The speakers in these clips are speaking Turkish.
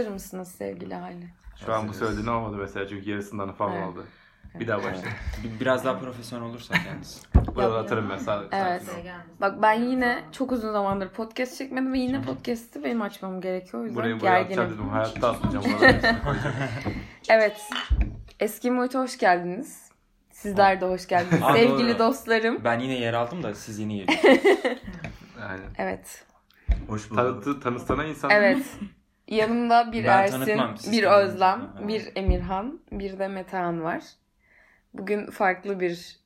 Hazır mısınız sevgili hali? Şu an bu söylediğin olmadı mesela çünkü yarısından falan Evet. oldu. Bir daha başla. Bir- Biraz daha profesyonel olursak yalnız. Buradan atarım ben sağ Evet. sakin ol. Bak ben yine çok uzun zamandır podcast çekmedim ve yine podcast'i benim açmam gerekiyor. O yüzden Burayı buraya atacağım gerginim. dedim. Hayatta atmayacağım. Buradan hepsini koyacağım. Evet. Eski Muhit'e hoş geldiniz. Sizler de hoş geldiniz. Aa, Sevgili doğru. dostlarım. Ben yine yer aldım da siz yeni geliyorsunuz. Aynen. Evet. Hoş bulduk. Tanıtı, tanıtsana insan. Evet. Yanımda bir Ben Ersin, bir. Özlem, bir Emirhan, bir de Metehan var. Bugün farklı bir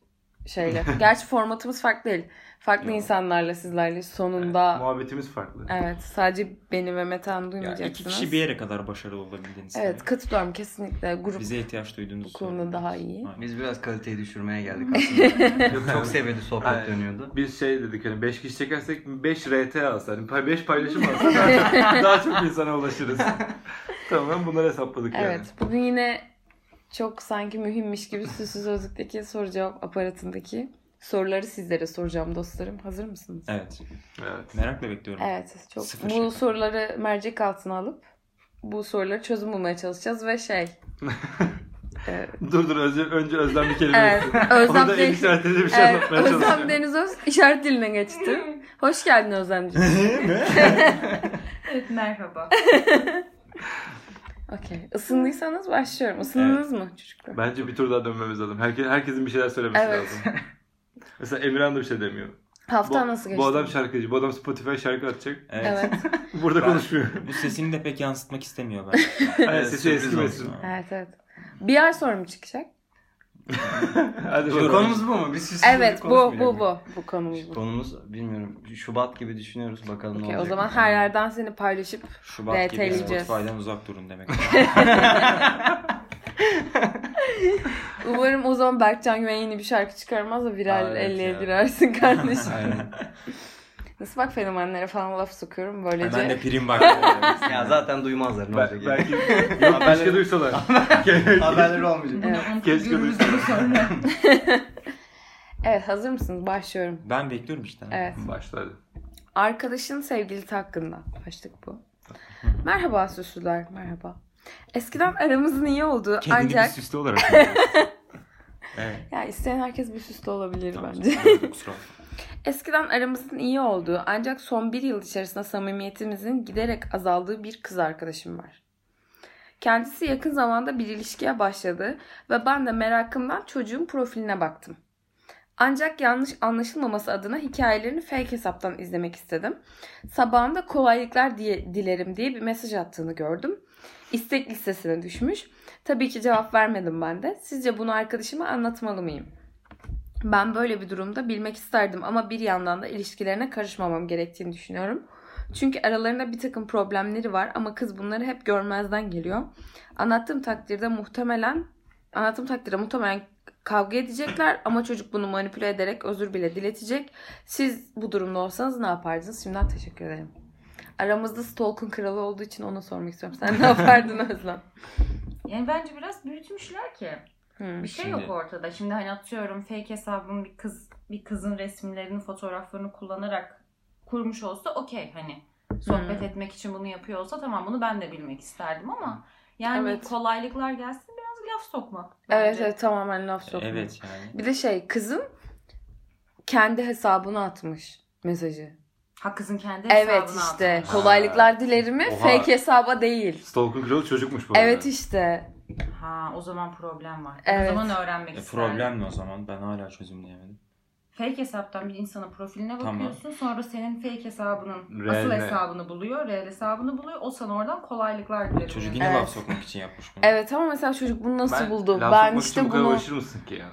şeyle. Gerçi formatımız farklı değil. Farklı Yok. insanlarla sizlerle sonunda. Muhabbetimiz farklı. Evet. Sadece beni ve Metehan'ı ya duymayacaksınız. iki kişi bir yere kadar başarılı olabildiğiniz Evet katılıyorum kesinlikle. Grup Bize ihtiyaç duyduğunuz bu konuda daha iyi. Biz biraz kaliteyi düşürmeye geldik aslında. Yok, Çok seviyeli sohbet Aynen. dönüyordu. Biz şey dedik hani 5 kişi çekersek 5 RT alsa hani 5 paylaşım alsa daha, çok insana ulaşırız. tamam bunları hesapladık yani. Evet. Bugün yine çok sanki mühimmiş gibi Süsüz Özlük'teki soru cevap aparatındaki soruları sizlere soracağım dostlarım. Hazır mısınız? Evet. Evet. Merakla bekliyorum. Evet. Çok Sıfır bu şaka. soruları mercek altına alıp bu soruları çözüm bulmaya çalışacağız ve şey e, Dur dur önce, önce Özlem bir kelime Evet. Özlem Orada el Deniz- işaretiyle bir şey evet, anlatmaya Özlem çalışıyor. Deniz Öz işaret diline geçti. Hoş geldin Özlemciğim. Evet merhaba. Okey. Isındıysanız başlıyorum. Isındınız mı çocuklar? Bence bir tur daha dönmemiz lazım. Herkes, herkesin bir şeyler söylemesi Evet. lazım. Mesela Emirhan da bir şey demiyor. Hafta bu, nasıl geçti? Bu adam şarkıcı. Bu adam Spotify şarkı atacak. Evet. Evet. Burada Ben- konuşmuyor. Bu sesini de pek yansıtmak istemiyor ben. Evet, sesi eskimesin. evet evet. Bir ay sonra mı çıkacak? Hadi Şu bakalım. konumuz bu mu? Biz Evet bu bu bu. Bu konumuz bu. Konumuz bilmiyorum. Şubat gibi düşünüyoruz bakalım ne Okey, olacak. o zaman her yerden seni paylaşıp Şubat gibi. Spotify'dan uzak durun demek. Umarım o zaman Berkcan Güven yeni bir şarkı çıkarmaz da viral Aa, evet 50'ye ya. girersin kardeşim. Aynen. Nasıl bak fenomenlere falan laf sokuyorum böylece. Hemen de prim bak. ya zaten duymazlar ne olacak. belki yok keşke duysalar. Haberleri olmayacak. Evet. Keşke bunu sonra. Evet hazır mısınız? Başlıyorum. Ben bekliyorum işte. Evet. Başla hadi. Arkadaşın sevgilisi hakkında. Başlık bu. Merhaba süslüler. Merhaba. Eskiden aramızın iyi olduğu Kendini ancak... bir süslü olarak. evet. Ya isteyen herkes bir süslü olabilir Tamam, bence. tamam. Eskiden aramızın iyi olduğu ancak son bir yıl içerisinde samimiyetimizin giderek azaldığı bir kız arkadaşım var. Kendisi yakın zamanda bir ilişkiye başladı ve ben de merakımdan çocuğun profiline baktım. Ancak yanlış anlaşılmaması adına hikayelerini fake hesaptan izlemek istedim. Sabahında kolaylıklar diye, dilerim diye bir mesaj attığını gördüm. İstek listesine düşmüş. Tabii ki cevap vermedim ben de. Sizce bunu arkadaşıma anlatmalı mıyım? Ben böyle bir durumda bilmek isterdim ama bir yandan da ilişkilerine karışmamam gerektiğini düşünüyorum. Çünkü aralarında bir takım problemleri var ama kız bunları hep görmezden geliyor. Anlattığım takdirde muhtemelen anlattığım takdirde muhtemelen kavga edecekler ama çocuk bunu manipüle ederek özür bile diletecek. Siz bu durumda olsanız ne yapardınız? Şimdiden teşekkür ederim. Aramızda Stalk'un kralı olduğu için ona sormak istiyorum. Sen ne yapardın Özlem? Yani bence biraz büyütmüşler ki. Hmm. Bir şey Şimdi- yok ortada. Şimdi hani atıyorum fake hesabın bir kız bir kızın resimlerini, fotoğraflarını kullanarak kurmuş olsa okey hani sohbet Hmm. etmek için bunu yapıyor olsa tamam bunu ben de bilmek isterdim ama yani Evet. kolaylıklar gelsin biraz laf sokmak. Evet bence. evet tamamen laf sokma. Evet yani. Bir de şey kızın kendi hesabına atmış mesajı. Ha kızın kendi Evet hesabına işte atmış. kolaylıklar dilerimi Oha. fake hesaba değil. Stalk'un kralı çocukmuş bu arada. Evet işte. Ha o zaman problem var. Evet. O zaman öğrenmek E, isterdim. problem ne o zaman? Ben hala çözümleyemedim. Fake hesaptan bir insanın profiline Tamam. bakıyorsun. Sonra senin fake hesabının Real asıl ne? hesabını buluyor. Real hesabını buluyor. O sana oradan kolaylıklar dilerim. Çocuk yine Evet. laf sokmak için yapmış bunu. Evet ama mesela çocuk bunu nasıl Ben buldu? laf Ben sokmak için işte bu kadar bunu uğraşır mısın ki ya?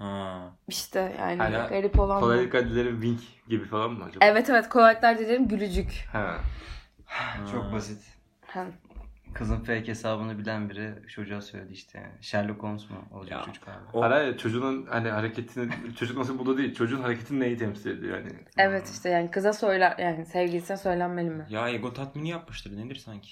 Ha. işte yani Hala garip olan bu. Kolaylık adlileri wink gibi falan mı acaba? Evet evet kolaylıklar dilerim gülücük. Ha. Çok basit. Ha. Kızın fake hesabını bilen biri çocuğa söyledi işte yani. Sherlock Holmes mu olacak Ya. çocuk abi? O- Hala ya, çocuğun hani hareketini çocuk nasıl buldu değil. Çocuğun hareketini neyi temsil ediyor yani? Evet işte yani kıza söyler yani sevgilisine söylenmeli mi? Ya ego tatmini yapmıştır nedir sanki?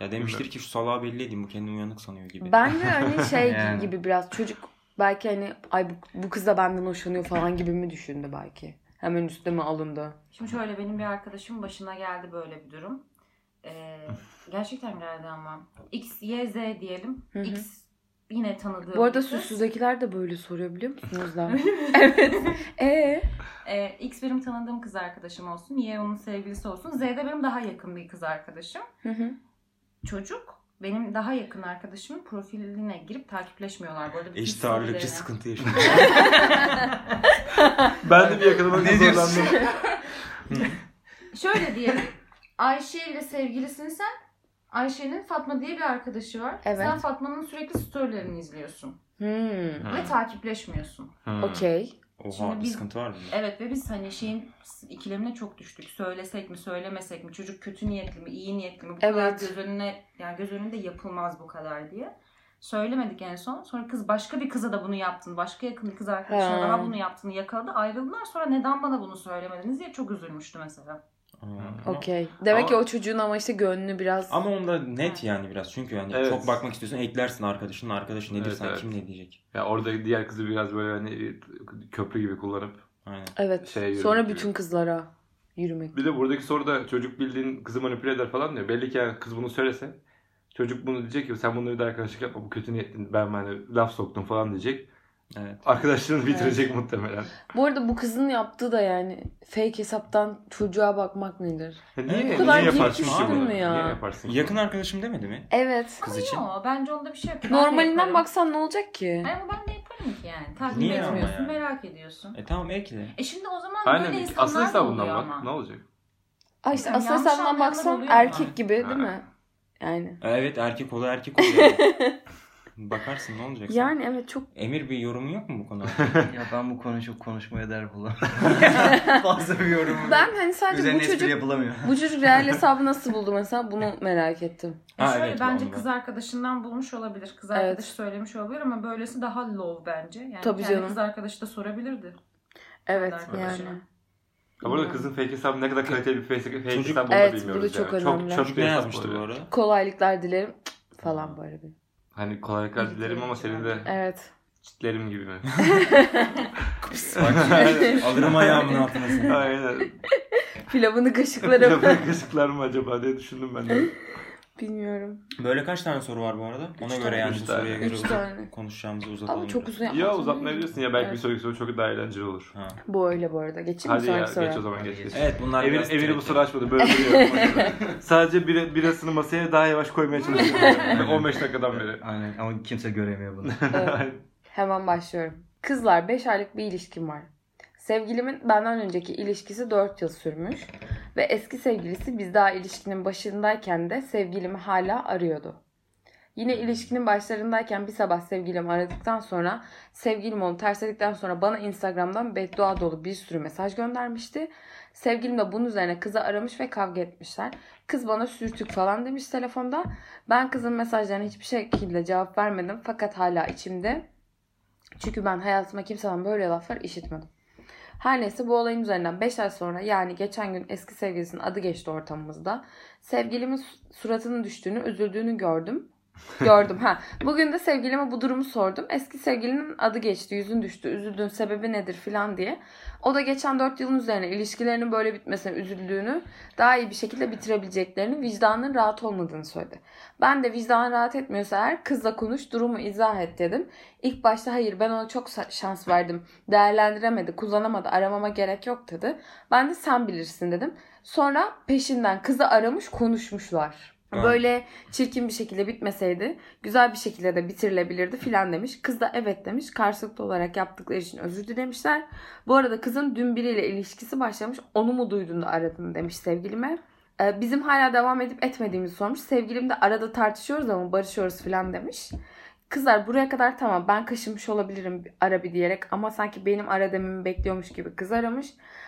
Ya demiştir ki şu salağı belli edeyim bu kendini uyanık sanıyor gibi. Bence hani şey Yani. gibi biraz çocuk belki hani ay bu, bu kız da benden hoşlanıyor falan gibi mi düşündü belki. Hemen üstüme alındı. Şimdi şöyle benim bir arkadaşımın başına geldi böyle bir durum. Ee, gerçekten geldi ama. X, Y, Z diyelim. Hı hı. X yine tanıdığım Bu arada süssüzdekiler de böyle soruyor biliyor musunuz lan? evet. Ee? Ee, X benim tanıdığım kız arkadaşım olsun. Y onun sevgilisi olsun. Z de benim daha yakın bir kız arkadaşım. Hı hı. Çocuk benim daha yakın arkadaşımın profiline girip takipleşmiyorlar. Bu arada Eşit ağırlıkçı sıkıntı yaşıyor. Ben de bir yakalamakta Ne diyorsun? zorlandım. Şöyle diyelim. Ayşe ile sevgilisin sen. Ayşe'nin Fatma diye bir arkadaşı var. Evet. Sen Fatma'nın sürekli storylerini izliyorsun. Hmm. Ve takipleşmiyorsun. Hmm. Okey. Oha Şimdi bir biz- sıkıntı var mı? Evet ve biz hani şeyin ikilemine çok düştük. Söylesek mi, söylemesek mi? Çocuk kötü niyetli mi, iyi niyetli mi? Bu kadar Evet. göz önüne, yani göz önünde yapılmaz bu kadar diye. Söylemedik en son. Sonra kız başka bir kıza da bunu yaptın. Başka yakın bir kız arkadaşına Ha. daha bunu yaptığını yakaladı. Ayrıldılar. Sonra neden bana bunu söylemediniz diye çok üzülmüştü mesela. Okey. Demek Ama- ki o çocuğun ama işte gönlü biraz... Ama onda net yani biraz. Çünkü hani Evet. çok bakmak istiyorsan eklersin arkadaşının arkadaşı nedir Evet, sen evet. kim ne diyecek. Ya orada diğer kızı biraz böyle hani köprü gibi kullanıp Aynen. Evet. Şeye Sonra gibi. bütün kızlara yürümek. Bir de buradaki soruda çocuk bildiğin kızı manipüle eder falan diyor. Belli ki yani kız bunu söylese çocuk bunu diyecek ki sen bununla bir daha arkadaşlık yapma bu kötü niyetli ben hani laf soktum falan diyecek. Evet. Arkadaşlığını bitirecek muhtemelen. Bu arada bu kızın yaptığı da yani fake hesaptan çocuğa bakmak nedir? Ya niye, Evet, bu kadar niye yaparsın düştün bunu? mü ya? Niye yaparsın Yakın arkadaşım demedi mi? Evet. Kız Ama için. yok, bence onda bir şey yok. De Normalinden baksan ne olacak ki? Ay Ama ben de yaparım ki yani. Takip Niye etmiyorsun, yani? merak ediyorsun. E tamam ekle. E şimdi o zaman Aynen. böyle insanlar Asıl da hesabından bak. ama. Ne olacak? Ay işte asıl hesabından baksan erkek gibi değil mi? Yani. E, Evet erkek olu erkek oluyor. Bakarsın ne olacak? sen? Yani evet çok Emir bir yorumun yok mu bu konuda? Ya ben bu konuyu çok konuşmaya değer bulamıyorum. Fazla bir yorum. ben hani sadece Üzerine bu çocuk yapılamıyor. bu çocuk real hesabı nasıl buldu mesela bunu merak ettim. E Ha, şöyle evet, bence kız arkadaşından bulmuş olabilir. Kız Evet. arkadaşı söylemiş olabilir ama böylesi daha low bence. Yani Tabii kendi canım. kız arkadaşı da sorabilirdi. Evet yani. Ya burada kızın fake hesabı ne kadar kaliteli bir fake, fake Çocuk- hesabı onu da Evet, bilmiyoruz bu da çok yani. önemli. Çok, çok ne yazmıştı bu arada? Kolaylıklar dilerim falan böyle bir. Hani kolaylıklar dilerim ama senin de Evet. çitlerim gibi mi? Bak alırım ayağımın altına seni. Aynen. Pilavını kaşıklarım. Kaşıklar mı acaba diye düşündüm ben de. Bilmiyorum. Böyle kaç tane soru var bu arada? Ona Üç göre tane. yani Üç bu tane. soruya göre Üç tane. konuşacağımızı uzatalım. Ama çok uzun yapmak Ya uzatmayabilirsin ya belki Evet. bir sonraki soru çok daha eğlenceli olur. Ha. Bu öyle bu arada. Mi Hadi ya sonraki soruya? geç o zaman geç geç. Evet bunlar Evini, biraz evini bu soru açmadı böyle duruyorum. Sadece bira, birasını masaya daha yavaş koymaya çalışıyorum. 15 dakikadan beri. Aynen ama kimse göremiyor bunu. Evet. Hemen başlıyorum. Kızlar 5 aylık bir ilişkim var. Sevgilimin benden önceki ilişkisi 4 yıl sürmüş ve eski sevgilisi biz daha ilişkinin başındayken de sevgilimi hala arıyordu. Yine ilişkinin başlarındayken bir sabah sevgilimi aradıktan sonra sevgilim onu tersledikten sonra bana Instagram'dan beddua dolu bir sürü mesaj göndermişti. Sevgilim de bunun üzerine kızı aramış ve kavga etmişler. Kız bana sürtük falan demiş telefonda. Ben kızın mesajlarına hiçbir şekilde cevap vermedim fakat hala içimde. Çünkü ben hayatıma kimseden böyle laflar işitmedim. Her neyse bu olayın üzerinden 5 ay sonra yani geçen gün eski sevgilisinin adı geçti ortamımızda. Sevgilimin su- suratının düştüğünü, üzüldüğünü gördüm. Gördüm ha. Bugün de sevgilime bu durumu sordum. Eski sevgilinin adı geçti, yüzün düştü, üzüldüğün sebebi nedir filan diye. O da geçen 4 yılın üzerine ilişkilerinin böyle bitmesine üzüldüğünü, daha iyi bir şekilde bitirebileceklerini, vicdanının rahat olmadığını söyledi. Ben de vicdan rahat etmiyorsa eğer kızla konuş, durumu izah et dedim. İlk başta hayır ben ona çok şans verdim. Değerlendiremedi, kullanamadı, aramama gerek yok dedi. Ben de sen bilirsin dedim. Sonra peşinden kızı aramış, konuşmuşlar. Ha. Böyle çirkin bir şekilde bitmeseydi güzel bir şekilde de bitirilebilirdi filan demiş. Kız da evet demiş. Karşılıklı olarak yaptıkları için özür dilemişler. Bu arada kızın dün biriyle ilişkisi başlamış. Onu mu duydun da aradın demiş sevgilime. Ee, bizim hala devam edip etmediğimizi sormuş. Sevgilim de arada tartışıyoruz ama barışıyoruz filan demiş. Kızlar buraya kadar tamam ben kaşınmış olabilirim ara bir diyerek ama sanki benim ara dememi bekliyormuş gibi kız aramış.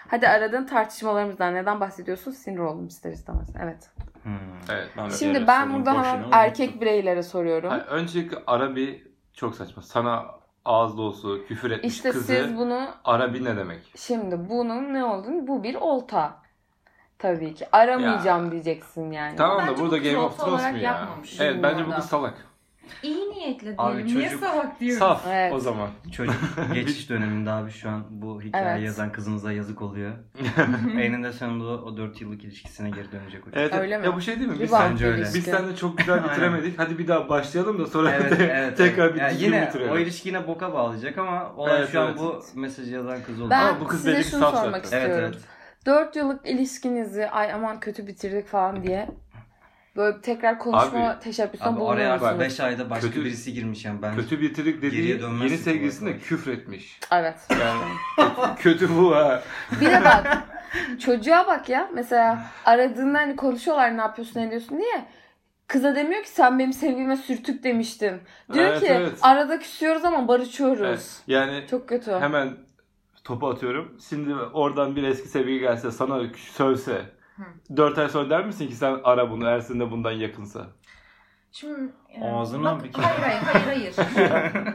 Hadi aradığın tartışmalarımızdan neden bahsediyorsun? Sinir oldum ister istemez. Evet. Hmm. Evet. Ben Şimdi ben burada hemen erkek bireylere soruyorum. Hayır, öncelikle ara bir çok saçma. Sana ağız dolusu küfür etmiş İşte kızı siz bunu ara bir ne demek? şimdi bunun ne olduğunu bu bir olta. Tabii ki. Aramayacağım diyeceksin yani. Tamam da Bence burada Game of Thrones olarak mu ya? Evet bence bu kız salak. İyi niyetle Abi diyelim. Niye çocuk- salak diyoruz? Saf Evet. o zaman. Çocuk geçiş döneminde abi şu an bu hikayeyi Evet. yazan kızınıza yazık oluyor. Eninde sonunda o 4 yıllık ilişkisine geri dönecek o çocuk. Evet. Öyle mi? Ya bu şey değil mi? Biz, Rebound Bence öyle. ilişki. biz seninle çok güzel Aynen. bitiremedik. Hadi bir daha başlayalım da sonra Evet, evet, tekrar evet. bir Yani düzgün yine bitirelim. o ilişki yine boka bağlayacak ama olay Evet, şu an evet. bu mesajı yazan kız oldu. Ben Ama bu kız size şunu saf sormak zaten. Evet, istiyorum. evet. 4 yıllık ilişkinizi ay aman kötü bitirdik falan diye böyle tekrar konuşma Abi- teşebbüsünde Abi oraya artık musunuz? 5 ayda başka kötü- birisi girmiş yani ben. Kötü bitirdik dediği Geriye dönmezsin yeni sevgilisine kolay kolay. küfretmiş. Evet. Yani kötü bu ha. Bir de bak çocuğa bak ya mesela aradığında hani konuşuyorlar ne yapıyorsun ne diyorsun diye. Kıza demiyor ki sen benim sevgilime sürtük demiştin. Diyor Evet, ki evet. arada küsüyoruz ama barışıyoruz. Evet. Yani Çok kötü. hemen topu atıyorum. Şimdi oradan bir eski sevgili gelse sana sövse. 4 ay sonra der misin ki sen ara bunu Ersin de bundan yakınsa? Şimdi e, Ağzına bak- bir kere- Hayır hayır hayır. hayır.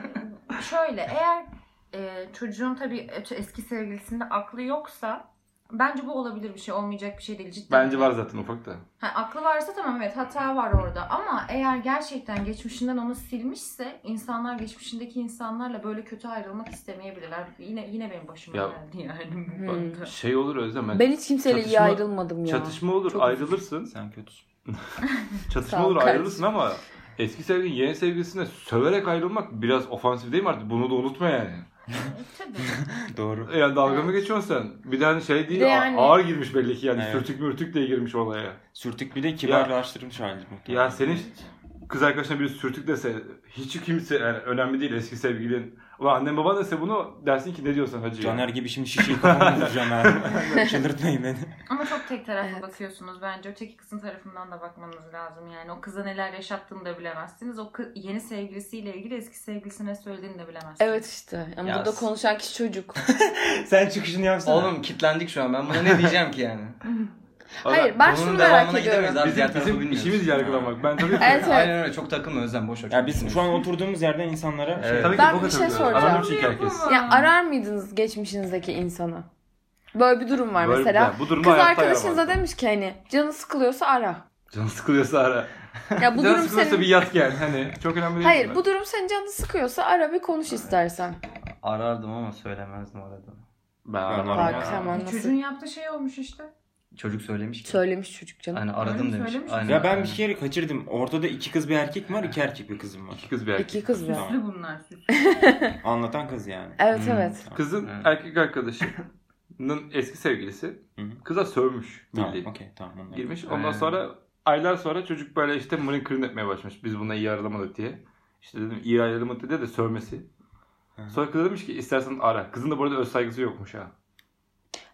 Şöyle eğer e, çocuğun tabii eski sevgilisinde aklı yoksa bence bu olabilir bir şey olmayacak bir şey değil cidden. Bence var zaten ufakta. Ha, aklı varsa tamam evet hata var orada ama eğer gerçekten geçmişinden onu silmişse insanlar geçmişindeki insanlarla böyle kötü ayrılmak istemeyebilirler. Yine yine benim başıma Ya- geldi yani bu Hmm. konuda. Şey olur Özlem. ben- Ben hiç kimseyle iyi Çatışma- ayrılmadım ya. Çatışma olur Çok ayrılırsın. Sen kötüsün. Çatışma ol olur kardeşim. ayrılırsın ama eski sevgilin yeni sevgilisine söverek ayrılmak biraz ofansif değil mi artık? Bunu da unutma yani. E, tabii. Doğru. Yani dalga mı geçiyorsun sen? Bir de hani şey değil de a- yani- ağır girmiş belli ki yani Evet. sürtük mürtük diye girmiş olaya. Sürtük bir de kibarlaştırmış hali. muhtemelen. Ya senin kız arkadaşına bir sürtük dese hiç kimse yani önemli değil eski sevgilin. Ulan annen baban dese bunu dersin ki ne diyorsun hacı? ya? Caner gibi şimdi şişeyi kafama vuracağım ha. Çıldırtmayın beni. Ama çok tek taraflı Evet. bakıyorsunuz bence. Öteki kızın tarafından da bakmanız lazım. Yani o kıza neler yaşattığını da bilemezsiniz. O kı- yeni sevgilisiyle ilgili eski sevgilisine söylediğini de bilemezsiniz. Evet işte. Yani Ya burada s- konuşan kişi çocuk. Sen çıkışını yapsana. Oğlum kitlendik şu an ben buna ne diyeceğim ki yani? Hayır ben Bunun şunu devamına merak gidemeyiz ediyorum. abi. Bizim, bizim bilmiyoruz. işimiz yargılamak. Ben tabii ki Evet, evet. Aynen öyle çok takılma Özlem boş ver. Ya biz şu an oturduğumuz yerden insanlara şey... Evet. Tabii ki Ben bok bir şey soracağım. Ya arar mıydınız geçmişinizdeki insanı? Böyle bir durum var Böyle- mesela. yani bu Kız arkadaşınıza demiş ki hani canı sıkılıyorsa ara. Canı sıkılıyorsa ara. Ya bu Canı durum sıkılıyorsa senin... bir yat gel. Hani çok önemli değil. Hayır bunlar. bu durum senin canını sıkıyorsa ara bir konuş istersen. Arardım ama söylemezdim arada. Ben aramam Bak ya. tamam nasıl Çocuğun yaptığı şey olmuş işte. Çocuk söylemiş ki. söylemiş çocuk canım. Hani aradım Öyle mi demiş. söylemiş? Aynen. Ya ben bir kere kaçırdım. Ortada iki kız bir erkek var, iki erkek bir kızım var. İki kız bir erkek. İki kız var. Tamam. Süslü bunlar süslü. Anlatan kız yani. Evet Hmm, evet. tamam. Kızın Evet. erkek arkadaşının eski sevgilisi Hı hı. kıza sövmüş Tamam, bildiğin. okey tamam. anladım. Girmiş. Ondan Aynen. sonra aylar sonra çocuk böyle işte mırın kırın etmeye başlamış. Biz bununla iyi ayrılamadık diye. İşte dedim iyi ayrılamadık diye de sövmesi. Hı. Sonra kız demiş ki istersen ara. Kızın da bu arada öz saygısı yokmuş ha.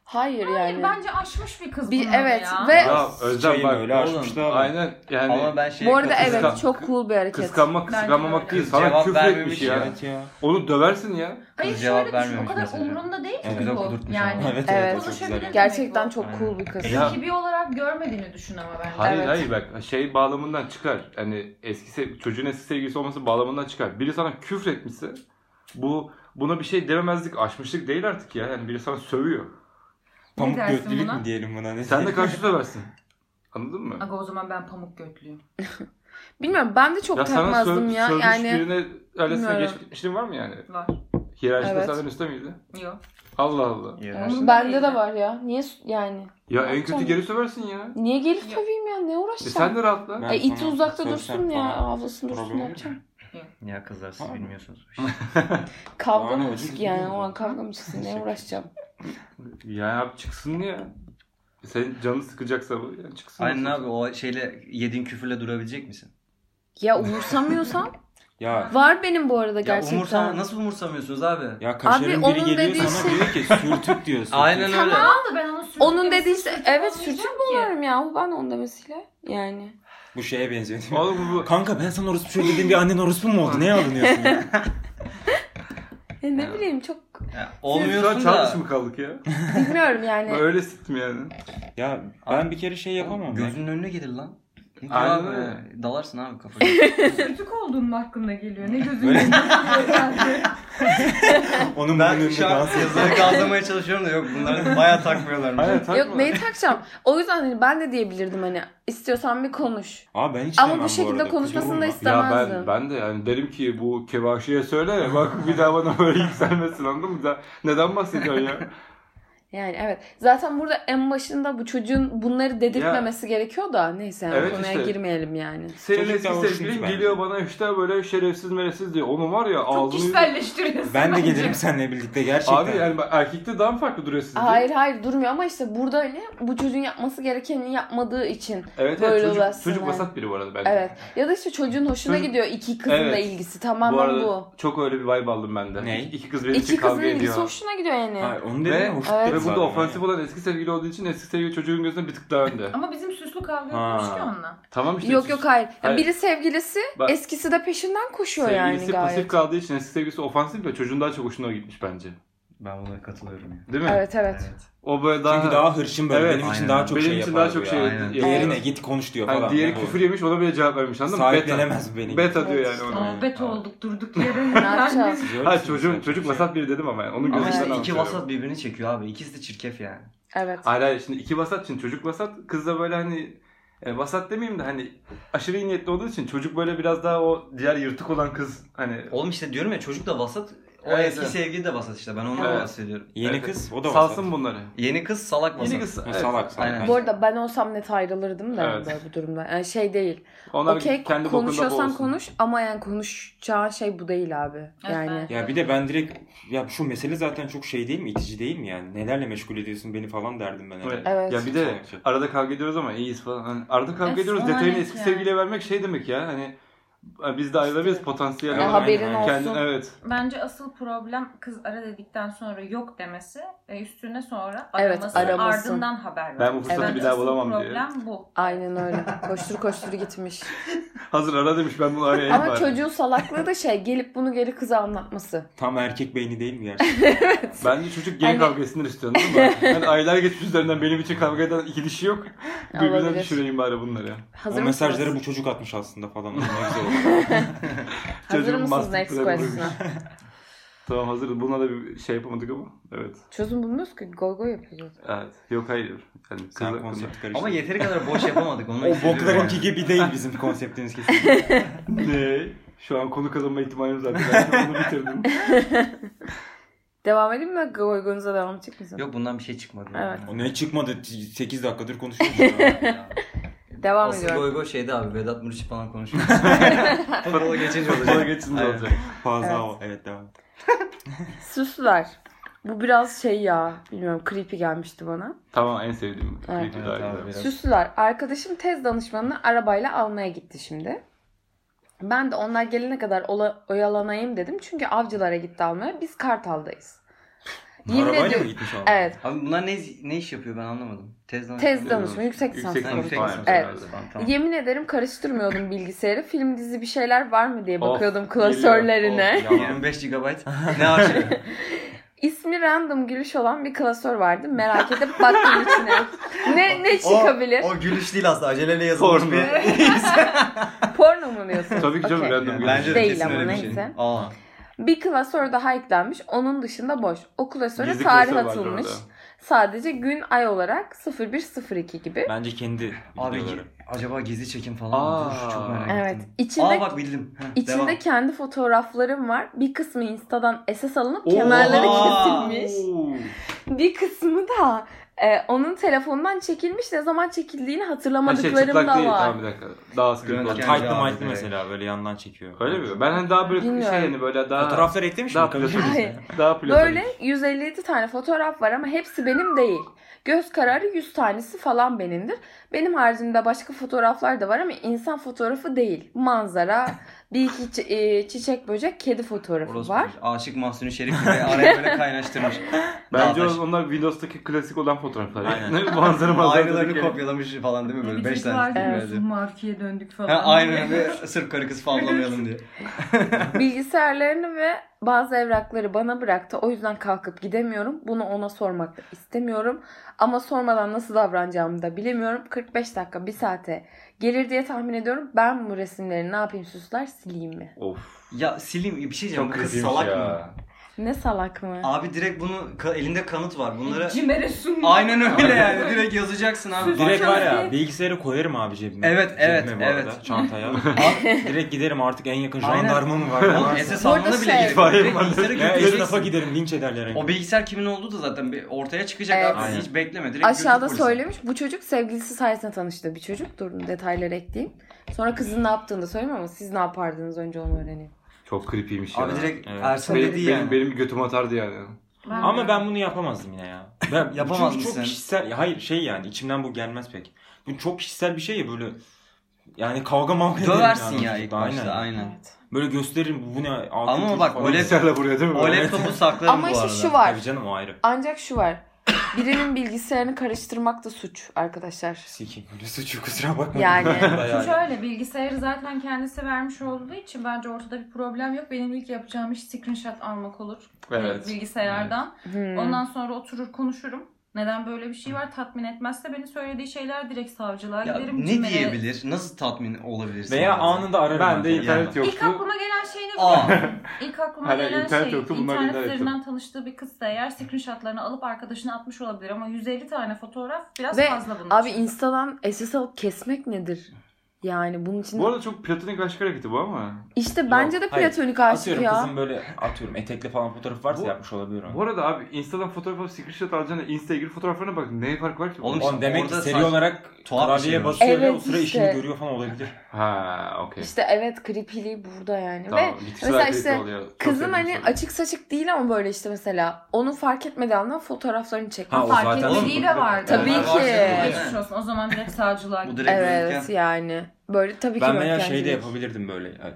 Hayır yani. Bence aşmış bir kız Bir- bunları evet, ya. ve- Ya Özlem Çayını bak. öyle oğlum, açmışlar. Aynen yani Ama ben şey Bu arada Kıskan- evet çok cool bir hareket. kıskanmak Bence kıskanmamak değil. Sana küfür etmiş ya. ya. Evet ya. Onu döversin ya. Hayır Kız cevap şöyle düşün o vermemiş kadar mesajı. umurunda değil ki Evet. bu. Yani ama. Evet, Evet. evet. çok Konuşabilir. güzel. Gerçekten çok Aynen. cool bir kız. Ya- Rakibi olarak görmediğini düşün ama bence. Hayır Evet. hayır bak şey bağlamından çıkar. Hani eski sev- çocuğun eski sevgilisi olması bağlamından çıkar. Biri sana küfür etmişse bu buna bir şey dememezlik aşmışlık değil artık ya. Yani biri sana sövüyor. Pamuk dersin götlülük buna? mü diyelim buna? Ne Sen de karşı söversin. Anladın mı? Aga o zaman ben pamuk götlüyüm. Bilmiyorum ben de çok ya sana takmazdım ya. sövmüş Yani birine öylesine geçmiş gitmişliğin var mı yani? Var. Hiyerarşide Evet. senden üstte miydi? Yok. Allah Allah. Onun- bende de var ya. Niye yani? Ya Ne en kötü geri söversin ya. Niye gelip Yok. söveyim ya? Ne E uğraşacağım? sen de rahatla. Ben E, iti sana uzakta dursun ya. Avlasın dursun ne yapacağım? Ya kızlar siz bilmiyorsunuz. Kavga Yani mı yani? O an mi? kavga mı çıksın? Ne uğraşacağım? Ya yap çıksın ya. Senin canını sıkacaksa bu yani çıksın. Aynen abi o şeyle yediğin küfürle durabilecek misin? Ya umursamıyorsam Ya var benim bu arada Ya gerçekten. umursama, nasıl umursamıyorsunuz abi? ya kaşarın onun biri geliyor dediği sana şey- diyor ki sürtük diyor. Sürtük. Aynen öyle. Tamam da ben onu sürtük Onun demesini dediyse sürtük evet ki. buluyorum ya. Ben onun demesiyle. Yani. Bu şeye benziyor değil mi? Oğlum bu Kanka ben sana orospu şöyle dedim bir annen orospu mu oldu? Neye alınıyorsun ya? Ya ne bileyim çok Ya, olmuyorsun da. dışı mı kaldık ya? bilmiyorum yani. Öyle sittim yani. ya ben bir kere şey yapamam. ya. Gözünün önüne gelir lan. Yok Aynen abi, öyle. Dalarsın abi kafayı. Küçük olduğun mu hakkında geliyor? Ne gözün Böyle-? Onun ben bunun şu an dans yazıları kaldırmaya çalışıyorum da yok bunları bayağı takmıyorlarmış. Takma. Yok neyi takacağım? O yüzden hani ben de diyebilirdim hani istiyorsan bir konuş. Abi ben hiç Ama demem bu şekilde arada. konuşmasını da istemem. Ya istemezdim. ben ben de yani derim ki bu Kevaşi'ye söyle bak bir daha bana böyle yükselmesin anladın mı? Da- Neden bahsediyorsun ya? Yani evet. Zaten burada en başında bu çocuğun bunları dedirtmemesi gerekiyor da neyse yani Evet konuya işte. girmeyelim yani. Senin eski sevgilin bence. geliyor bana işte böyle şerefsiz meresiz diyor. Onun var ya Çok ağzını... kişiselleştiriyorsun. Ben de gelirim seninle birlikte gerçekten. Abi yani erkekte daha mı farklı duruyor sizce? Hayır hayır durmuyor ama işte burada hani bu çocuğun yapması gerekeni yapmadığı için Evet, Böyle evet çocuk, ulaşsın çocuk yani. vasat biri bu arada bence. evet. Ya da işte çocuğun hoşuna Çocuk- gidiyor iki kızın da Evet. ilgisi Bu tamamen arada bu. çok öyle bir vibe aldım ben de. Ne? İki, iki kız benim İki için kavga kızın ilgisi ediyor. hoşuna gidiyor yani. Hayır, onu Ve, dedim. Hoş Evet. Ve burada yani. olan eski sevgili olduğu için eski sevgili çocuğun gözünde bir tık daha önde. Ama bizim süslü kavga yokmuş ki onunla. tamam işte. yok yok hayır. Ya Hayır. biri sevgilisi, Bak- eskisi de peşinden koşuyor yani Sevgilisi pasif gayet. kaldığı için eski sevgilisi ofansif ve çocuğun daha çok hoşuna gitmiş bence. Ben buna katılıyorum ya. Değil mi? Evet evet. O böyle daha... Çünkü daha hırçın böyle. Evet, benim için aynen. daha çok Benim şey için yapar daha çok şey... ya. Aynen. Diğerine Evet. git konuş diyor falan. diğeri Ne bu? küfür yemiş ona bile cevap vermiş anladın mı? Sahiplenemez beni. Beta diyor Evet. yani ona. Muhabbet olduk durduk yere. Ne yapacağız? Ha çocuğun, Yapacak çocuk bir şey vasat biri dedim ama yani. Onun Ama gözünden işte iki vasat birbirini çekiyor abi. İkisi de çirkef yani. Evet. Hayır hayır şimdi iki vasat için çocuk vasat kız da böyle hani e, vasat demeyeyim de hani aşırı iyi niyetli olduğu için çocuk böyle biraz daha o diğer yırtık olan kız hani Oğlum işte diyorum ya çocuk da vasat. O Evet, eski evet. sevgili de vasat işte. Ben ondan Evet. bahsediyorum. Yeni Evet. kız o da salsın vasat. bunları. Yeni kız salak vasat. Yeni kız Ha, evet. Salak salak. Aynen. Bu arada ben olsam net ayrılırdım da Evet. böyle bu durumda. Yani şey değil. Onlar Okey kendi konuşuyorsan konuş ama yani konuşacağın şey bu değil abi. Evet, Yani. ben- Ya bir de ben direkt ya şu mesele zaten çok şey değil mi? İtici değil mi yani? Nelerle meşgul ediyorsun beni falan derdim ben. Evet. herhalde. Evet. Ya bir de arada kavga ediyoruz ama iyiyiz falan. Hani arada kavga Evet, ediyoruz ona detayını net eski yani. sevgiliye vermek şey demek ya hani biz de ayrılabiliriz potansiyel Ya olarak. haberin olsun. Kendin evet. Bence asıl problem kız ara dedikten sonra yok demesi ve üstüne sonra Evet, araması, araması. ardından haber vermesi. Ben bu fırsatı Evet. bir daha bulamam diye. problem bu. Aynen öyle. Koştur koştur gitmiş. Hazır ara demiş ben bunu arayayım Ama bari. çocuğun salaklığı da şey gelip bunu geri kıza anlatması. Tam erkek beyni değil mi gerçekten? Bence çocuk gay Hani- kavga etsinler istiyorsun değil mi? Yani aylar geçmiş üzerinden benim için kavga eden iki dişi yok. Birbirine düşüreyim bari bunları. Hazır o mısınız? mesajları bu çocuk atmış aslında falan. Ne güzel. Hazır mısınız next question'a? Tamam hazırız. Buna da bir şey yapamadık ama. Evet. Çözüm bulmuyoruz ki. Goy goy yapıyoruz. Evet. Yok hayır. Yani Sen konsepti karıştırdın. Ama yeteri kadar boş yapamadık. Onu O boklarınki yani. gibi değil bizim konseptimiz kesin. Ne? Şu an konu kazanma ihtimalim zaten. Ben onu bitirdim. Devam edeyim mi? Goy goyunuza devam misin? Yok bundan bir şey çıkmadı. Evet. O ne çıkmadı 8 dakikadır konuşuyoruz. Devam Asıl ediyorum. goy goy şeydi abi Vedat Muriç'i falan konuşuyor. Futbola geçince olacak. de Aynen. olacak. Fazla Evet. o. Evet devam. Süsler. Bu biraz şey ya. Bilmiyorum creepy gelmişti bana. Tamam en sevdiğim. Evet. Creepy Evet daha abi, güzel. biraz. Süslüler. Arkadaşım tez danışmanını arabayla almaya gitti şimdi. Ben de onlar gelene kadar ola- oyalanayım dedim. Çünkü avcılara gitti almaya. Biz Kartal'dayız. Yemin Arabayla ediyorum- mı gitmiş abi? Evet. Abi bunlar ne ne iş yapıyor ben anlamadım. Tez danışmanı. Tez danışma. Yüksek lisans. Yüksek lisans Evet. Tamam, tamam. Yemin ederim karıştırmıyordum bilgisayarı. Film dizi bir şeyler var mı diye Of, bakıyordum klasörlerine. Of, ya. 25 GB ne arşiv? İsmi random gülüş olan bir klasör vardı. Merak edip baktım içine. Ne ne çıkabilir? O, o gülüş değil aslında aceleyle yazılmış Porno. bir. Porno mu diyorsun? Tabii ki canım Okey. random Yani gülüş. bence de Değil kesin ama öyle bir şey. neyse. Aa. Bir klasör daha eklenmiş. Onun dışında boş. O klasöre Gizli tarih klasör atılmış. orada. Sadece gün ay olarak 0102 gibi. Bence kendi Abi videoları. acaba gizli çekim falan Aa. mı? Dur çok merak Evet. ettim. İçinde Aa bak bildim. Heh, içinde devam. kendi fotoğraflarım var. Bir kısmı Insta'dan SS alınıp Oha! kenarları kesilmiş. Oo. Bir kısmı da e, onun telefonundan çekilmiş. Ne zaman çekildiğini Ha, şey, hatırlamadıklarım çıplak da değil. var. Tamam bir dakika. Daha sıkıntı. Kendi Tight'lı might'lı mesela böyle yandan çekiyor. Öyle mi? Ben hani daha böyle Bilmiyorum. şey hani böyle daha... Fotoğrafları eklemiş mi? daha miyiz? Hayır. Daha platonik. Böyle 157 tane fotoğraf var ama hepsi benim değil. Göz kararı 100 tanesi falan benimdir. Benim haricimde başka fotoğraflar da var ama insan fotoğrafı değil. Manzara, bir iki çi- e, çiçek böcek, kedi fotoğrafı Orospu var. Aşık Mahsuni Şerif gibi araya böyle kaynaştırmış. Bence Dağdaş. onlar Windows'taki klasik olan fotoğraflar. Aynen. Ne manzara manzara. Ya. kopyalamış falan değil mi böyle? bir 5 tek tane. Evet. markiye döndük falan. Ha, aynen sırf karı kız favlamayalım diye. Bilgisayarlarını ve bazı evrakları bana bıraktı. O yüzden kalkıp gidemiyorum. Bunu ona sormak da istemiyorum. Ama sormadan nasıl davranacağımı da bilemiyorum. 45 dakika, bir saate Gelir diye tahmin ediyorum. Ben bu resimleri ne yapayım süsler sileyim mi? Of. Ya sileyim bir şey diyeceğim. Çok kız kötüymüş salak ya. mı? Ne salak mı? Abi direkt bunu ka- elinde kanıt var. Bunları Cimere sun. aynen öyle yani. Direkt yazacaksın abi. Direkt var ya bilgisayarı koyarım abi cebime. Evet, evet, Cebime bu arada, evet. Çantaya. direkt giderim artık en yakın Aynen. jandarma mı var? Oğlum ne SS Bu arada almana bile şey- gerek yok. İtfaiye Direkt var. bilgisayarı Ya götüreceksin. esnafa giderim linç ederler. O bilgisayar kimin olduğu da zaten bir ortaya çıkacak Evet. abi. Aynen. Hiç bekleme. Direkt Aşağıda polise. söylemiş. Bu çocuk sevgilisi sayesinde tanıştığı bir çocuk. Durun detayları ekleyeyim. Sonra kızın ne yaptığını da söyleyeyim ama siz ne yapardınız önce onu öğreneyim. Çok creepymiş ya. Abi direkt Evet. Ersin benim, dedi benim, yani. benim götüm atardı yani. Ama ben bunu yapamazdım yine ya. Ben, Yapamaz çünkü mısın? çok kişisel. ya Hayır şey yani içimden bu gelmez pek. Bu çok kişisel bir şey ya böyle. Yani kavga mavga ederim Döversin yani ya çocukla, ilk başta aynen. Böyle gösteririm bu ne altın Ama çocuk bak, falan. öyle- Bilgisayarla buraya değil mi? O Böyle? laptopu saklarım Ama bu işte arada. şu var. Tabii canım o ayrı. Ancak şu var. Birinin bilgisayarını karıştırmak da suç arkadaşlar. Sikim. Öyle suçu kusura bakma. Yani. Bayağı- Şöyle bilgisayarı zaten kendisi vermiş olduğu için bence ortada bir problem yok. Benim ilk yapacağım iş screenshot almak olur. Evet. Bilgisayardan. Hmm. Ondan sonra oturur konuşurum. Neden böyle bir şey var tatmin etmezse beni söylediği şeyler direkt savcılığa Ya giderim. ne Cimere- diyebilir? Nasıl tatmin olabilirsin? Veya yani? anında ararım. Ben de internet Yani. İlk yoktu. aklıma gelen şey ne Aa. biliyor musun? İlk aklıma Hala gelen internet şey yoktu, bunlar internet üzerinden tanıştığı bir kızsa eğer screenshotlarını alıp arkadaşına atmış olabilir ama 150 tane fotoğraf biraz Ve fazla bunun Abi için. Insta'dan SS alıp kesmek nedir? Yani bunun için Bu arada çok platonik aşk hareketi bu ama. işte bence de Yok, hayır. platonik aşk Atıyorum ya. kızın böyle atıyorum etekli falan fotoğraf varsa Bu- yapmış olabilir onu. Bu arada abi Insta'dan fotoğraf alıp screenshot alacağına Insta'ya girip fotoğraflarına bak. Ne fark var ki? Oğlum Oğlum demek ki seri olarak tuhaf bir şey var. basıyor ve Evet o sıra işte. işini görüyor falan olabilir. Ha okey. İşte evet creepy'liği burada yani. Tamam, Ve mesela işte oluyor. Kızım hani soru. açık saçık değil ama böyle işte mesela onu fark etmediği anda fotoğraflarını çekmiş. Ha, o fark etmediği de vardı. Tabii ki. varsa Geçmiş olsun. O zaman direkt direkt Evet yani. Böyle tabii ki Ben veya şey de yapabilirdim böyle. yani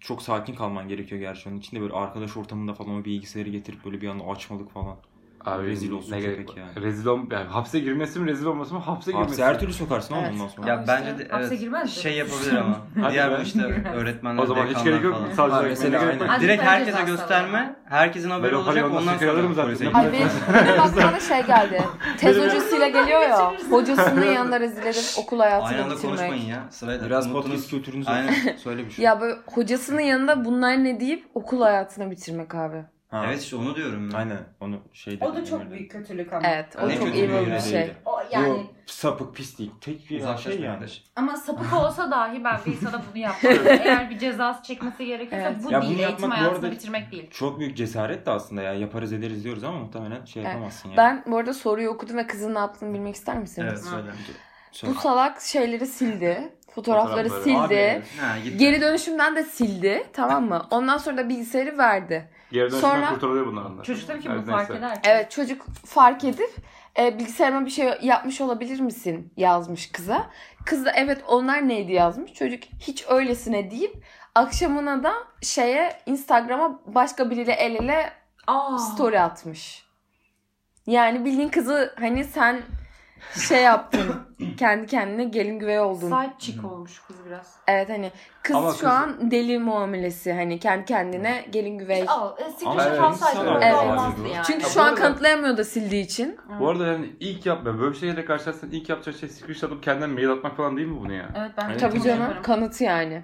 Çok sakin kalman gerekiyor gerçi onun içinde böyle arkadaş ortamında falan o bilgisayarı getirip böyle bir anda açmalık falan. Abi Rezil olsun ne gerek var? yani. Rezil ol yani hapse girmesi mi rezil olması mı hapse girmesi. Hapse her türlü sokarsın oğlum Evet. ondan sonra. Ama Ya işte bence de hapse evet, girmez şey yapabilir ama. Hadi Diğer işte öğretmenler, O zaman hiç gerek yok. falan. Sadece mesela gerek aynen. var. Hadi Direkt herkese gösterme. Herkesin haberi olacak. ondan sonra alırım zaten. Ay benim, aklıma şey geldi. Tez hocasıyla geliyor ya. Hocasının yanında rezil edip okul Aynı hayatını anda bitirmek. konuşmayın ya. Sırayla. Biraz podcast kültürünüzü Aynen. söyle bir şey. Ya böyle hocasının yanında bunlar ne deyip okul hayatını bitirmek abi. Ha. Evet işte onu diyorum. ben. Aynen onu şey O da çok büyük kötülük ama. Evet o Ne çok iyi bir şey. değildi. O Bu yani sapık pislik tek bir şey yani. ama sapık olsa dahi ben bir insana bunu yapmam. Eğer bir cezası çekmesi gerekiyorsa Evet. bu Ya değil. Eğitim bu hayatını arada- bitirmek değil. Çok büyük cesaret de aslında ya yaparız ederiz diyoruz ama muhtemelen şey Evet. yapamazsın yani. Ben bu arada soruyu okudum ve kızın ne yaptığını bilmek ister misiniz? Evet söyle. Bu salak şeyleri sildi. Fotoğrafları Fotoğrafları. sildi. Abi. Ha. Geri dönüşümden de sildi. Tamam mı? Ondan sonra da bilgisayarı verdi. Geri dönüşümden Sonra- kurtarılıyor bunların da. Çocuk tabii ki bunu fark neyse. eder. Evet çocuk fark edip e, bilgisayarıma bir şey yapmış olabilir misin yazmış kıza. Kız da evet onlar neydi yazmış. Çocuk hiç öylesine deyip akşamına da şeye Instagram'a başka biriyle el ele Aa. story atmış. Yani bildiğin kızı hani sen şey yaptın. kendi kendine gelin güvey oldun. Side chick olmuş kız biraz. Evet hani kız Ama şu kız- an deli muamelesi hani kendi kendine gelin güvey. Aa, e, Ama screenshot evet, alsaydı öyle olmazdı yani. Çünkü Ya şu bu an arada- kanıtlayamıyor da sildiği için. Bu arada yani ilk yapma böyle bir şeyle karşılaşsan ilk yapacağın şey screenshot alıp kendine mail atmak falan değil mi bunu ya? Evet ben de. Tabii bunu canım yaparım. kanıtı yani.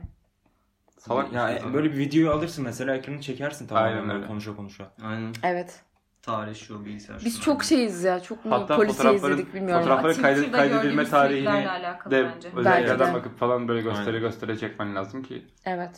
Salak ya bir şey zaten. böyle bir videoyu alırsın mesela ekranı çekersin tamamen Aynen böyle öyle. konuşa konuşa. Aynen. Evet. Tarih şu bilgisayar Biz şu. çok şeyiz ya. Çok mu Hatta fotoğrafları- izledik bilmiyorum. fotoğrafları Twitter'da kaydedilme tarihini de bence. özel yerden de. bakıp falan böyle göstere Aynen. göstere çekmen lazım ki. Evet.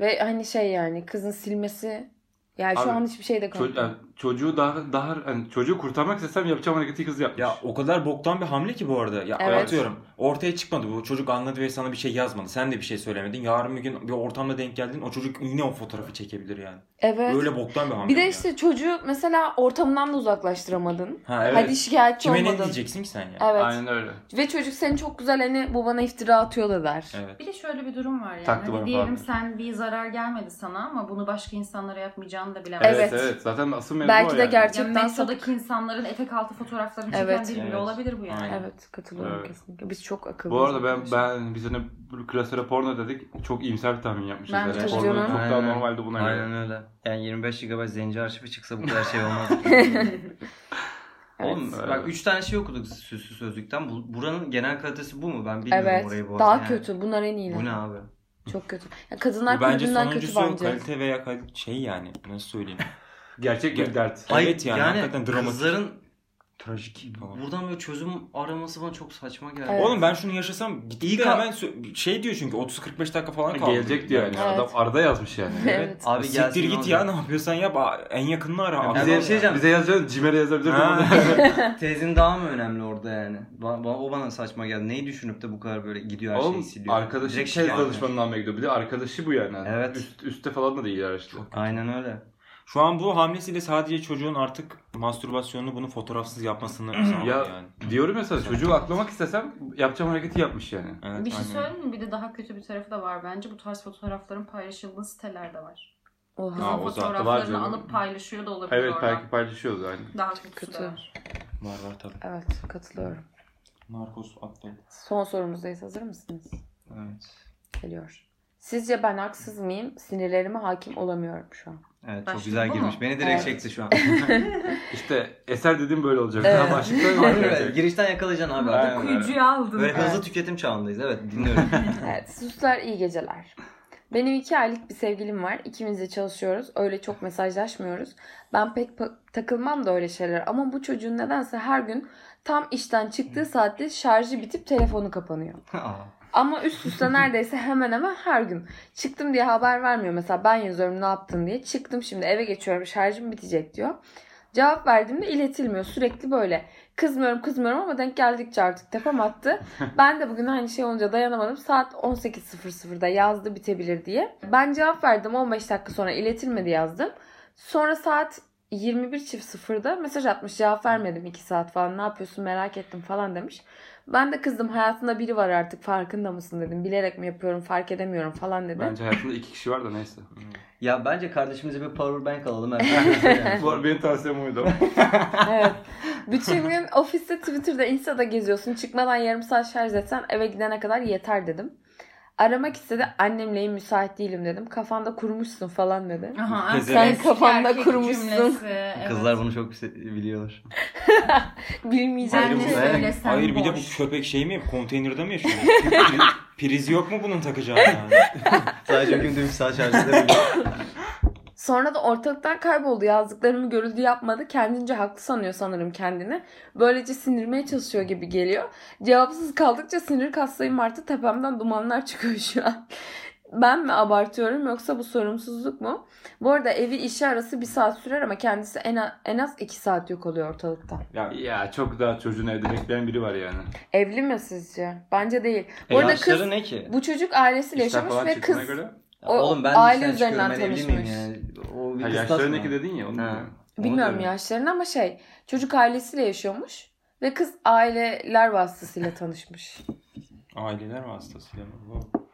Ve hani şey yani kızın silmesi yani şu Abi, an hiçbir şey de yani çocuğu daha daha hani çocuğu kurtarmak istesem yapacağım hareketi kız yapmış. Ya o kadar boktan bir hamle ki bu arada. Ya Evet. atıyorum. Ortaya çıkmadı bu. Çocuk anladı ve sana bir şey yazmadı. Sen de bir şey söylemedin. Yarın bir gün bir ortamda denk geldin. O çocuk yine o fotoğrafı çekebilir yani. Evet. Öyle boktan bir hamle. Bir de işte çocuğu mesela ortamdan da uzaklaştıramadın. Ha, evet. Hadi şikayetçi Kime ne olmadın. diyeceksin ki sen ya? Evet. Aynen öyle. Ve çocuk seni çok güzel hani bu bana iftira atıyor da der. Evet. Bir de şöyle bir durum var yani. Taktı Hadi diyelim falan. sen bir zarar gelmedi sana ama bunu başka insanlara yapmayacağını da Evet bilemezsin. evet. Evet. Zaten asıl mevzu Belki de yani. gerçek- Yani Gerçekten metrodaki insanların etek altı fotoğraflarını çeken Evet. biri bile Evet. olabilir bu yani. Aynen. Evet katılıyorum Evet. kesinlikle. Biz çok akıllı. Bu arada ben ben biz hani klasöre porno dedik. Çok iyimser bir tahmin yapmışız. Ben yani. Porno çok daha Aynen. normaldi buna göre. Aynen öyle. Yani 25 GB zenci arşivi çıksa bu kadar şey olmaz. Evet. Oğlum bak 3 tane şey okuduk süslü sözlükten. Bu, buranın genel kalitesi bu mu? Ben bilmiyorum Evet. orayı bu arada. Daha yani. kötü. Bunlar en iyiler. Bu ne abi? Çok kötü. Ya kadınlar bence kulübünden kötü sonuncusu bence. kalite veya kal- şey yani nasıl söyleyeyim. Gerçek bir dert. Evet yani, hakikaten dramatik. kızların Trajik falan. buradan böyle çözüm araması bana çok saçma geldi. Evet. Oğlum ben şunu yaşasam İyi ka- hemen şey diyor çünkü 30-45 dakika falan kaldı. Gelecek diyor yani. Evet. Adam arada yazmış yani. Evet. Abi Siktir gelsin git abi. ya ne yapıyorsan yap. En yakınını ara. Ya bize şey diyeceğim. bize yazacağız. Cimer'e bunu. Tezin daha mı önemli orada yani? Ba- ba- o bana saçma geldi. Neyi düşünüp de bu kadar böyle gidiyor her Oğlum şeyi siliyor. arkadaşı Direkt tez şikayet. danışmanının almaya gidiyor. Bir de arkadaşı bu yani. Evet. Üst, üstte falan da değil araçlı. Aynen öyle. Şu an bu hamlesiyle sadece çocuğun artık mastürbasyonunu bunu fotoğrafsız yapmasını sağlıyor Ya yani. diyorum mesela çocuğu aklamak istesem yapacağım hareketi yapmış yani. Evet, Bir şey söyleyeyim mi? Bir de daha kötü bir tarafı da var bence. Bu tarz fotoğrafların paylaşıldığı siteler de var. Oha. Ha, o fotoğraflarını alıp paylaşıyor da olabilir Evet oradan. belki paylaşıyordu aynı. Daha Kötü. de var. Var tabii. Evet katılıyorum. Narkos update. Son sorumuzdayız. Hazır mısınız? Evet. Geliyor. Sizce ben haksız mıyım? Sinirlerime hakim olamıyorum şu an. Evet çok Başlık güzel bu girmiş. mu? Beni direkt Evet. çekti şu an. İşte eser dediğim böyle olacak. Evet. Daha başlıkta Aynen var. öyle. Girişten yakalayacaksın abi. Aynen. artık. Okuyucuyu aldın. Böyle hızlı Evet. tüketim çağındayız. Evet dinliyorum. Evet, suslar iyi geceler. Benim iki aylık bir sevgilim var. İkimiz de çalışıyoruz. Öyle çok mesajlaşmıyoruz. Ben pek pa- takılmam da öyle şeyler. Ama bu çocuğun nedense her gün tam işten çıktığı saatte şarjı bitip telefonu kapanıyor. Ama üst üste neredeyse hemen hemen her gün. Çıktım diye haber vermiyor. Mesela ben yazıyorum ne yaptın diye. Çıktım şimdi eve geçiyorum şarjım bitecek diyor. Cevap verdiğimde iletilmiyor. Sürekli böyle. Kızmıyorum kızmıyorum ama denk geldikçe artık tepem attı. ben de bugün aynı şey olunca dayanamadım. Saat 18.00'da yazdı bitebilir diye. Ben cevap verdim 15 dakika sonra iletilmedi yazdım. Sonra saat 21.00'da mesaj atmış cevap vermedim 2 saat falan ne yapıyorsun merak ettim falan demiş. Ben de kızdım hayatında biri var artık farkında mısın dedim. Bilerek mi yapıyorum fark edemiyorum falan dedim. Bence hayatında iki kişi var da neyse. Ya bence kardeşimize bir power bank alalım. Bu benim tavsiyem oydu. evet. Bütün gün ofiste Twitter'da Insta'da geziyorsun. Çıkmadan yarım saat şarj etsen eve gidene kadar yeter dedim. Aramak istedi. Annemleyim müsait değilim dedim. Kafanda kurmuşsun falan dedi. Aha, Sen kafanda kurmuşsun. cümlesi, evet. Kızlar bunu çok biliyorlar. Bilmeyeceğim. Diye. Ben- söylesen Hayır bir de bu köpek şey mi? Konteynerde mi yaşıyor? Pri- Priz yok mu bunun takacağı yani? Sadece 3 saat şarj edebiliyor. Sonra da ortalıktan kayboldu. Yazdıklarımı görüldü yapmadı. Kendince haklı sanıyor sanırım kendini. Böylece sinirmeye çalışıyor gibi geliyor. Cevapsız kaldıkça sinir kaslayım arttı. Tepemden dumanlar çıkıyor şu an. Ben mi abartıyorum yoksa bu sorumsuzluk mu? Bu arada evi işi arası bir saat sürer ama kendisi en, a- en az iki saat yok oluyor ortalıkta. Ya ya çok daha çocuğun evde bekleyen biri var yani. Evli mi sizce? Bence değil. Bu E, arada kız ne ki? bu çocuk ailesiyle yaşamış ve kız göre. O Oğlum ben aile üzerinden ben evli miyim tanışmış. yani? O bir Ha, kıstas yaşları mı? ne ki dedin ya onu Ha. Onu Bilmiyorum diyorum. yaşlarını ama şey çocuk ailesiyle yaşıyormuş ve kız aileler vasıtasıyla tanışmış. aileler vasıtasıyla mı?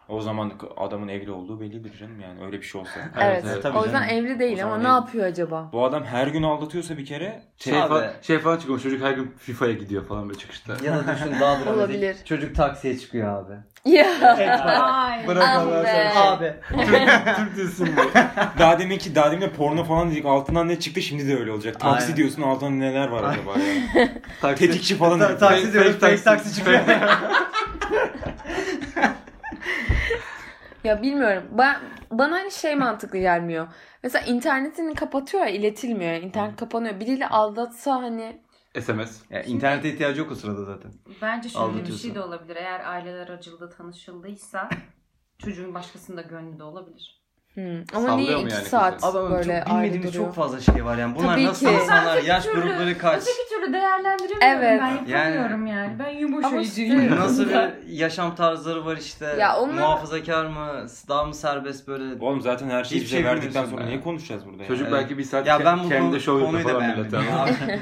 O zaman adamın evli olduğu bellidir canım yani öyle bir şey olsa. Evet. evet, tabii o yüzden canım. evli değil ama zaman ne yapıyor acaba? Bu adam her gün aldatıyorsa bir kere Şey, Abi. falan, şey falan çıkıyor. Çocuk her gün FIFA'ya gidiyor falan böyle çıkışta. Ya da düşün daha dramatik. Olabilir. Çocuk taksiye çıkıyor abi. Ya. Ay. Ah be. Abi. Türk dizisi bu? daha demin ki daha demin de porno falan dedik altından ne çıktı şimdi de öyle olacak. Taksi Aynen. diyorsun altından neler var acaba ya. Taksi. Tetikçi falan. Taksi diyoruz. Fake taksi çıkıyor. Ya bilmiyorum. Ben, bana hani şey mantıklı gelmiyor. Mesela internetini kapatıyor ya iletilmiyor. ya, İnternet kapanıyor. Biriyle aldatsa hani SMS. ya, internete ihtiyacı yok o sırada zaten. Bence şöyle bir şey de olabilir. Eğer aileler aracılığında tanışıldıysa çocuğun başkasında gönlü de olabilir. Hmm. ama Sallıyor niye mu iki yani saat kızı? Abi böyle çok ayrı bilmediğimiz duruyor? çok fazla şey var yani. Bunlar Tabii nasıl ki. insanlar? Öteki Yaş türlü- grupları kaç? Öteki türlü değerlendiremiyorum Evet. ben yapamıyorum yani. Ben Ama yumuşayıcıyım. Nasıl bir yaşam tarzları var işte? Ya onlar- Muhafazakar mı? Daha mı serbest böyle? Oğlum zaten her şeyi bize şey verdikten sonra ya. niye konuşacağız burada Çocuk yani? belki bir saat Ya ben bu kendi konu- şov yapıyor falan millete.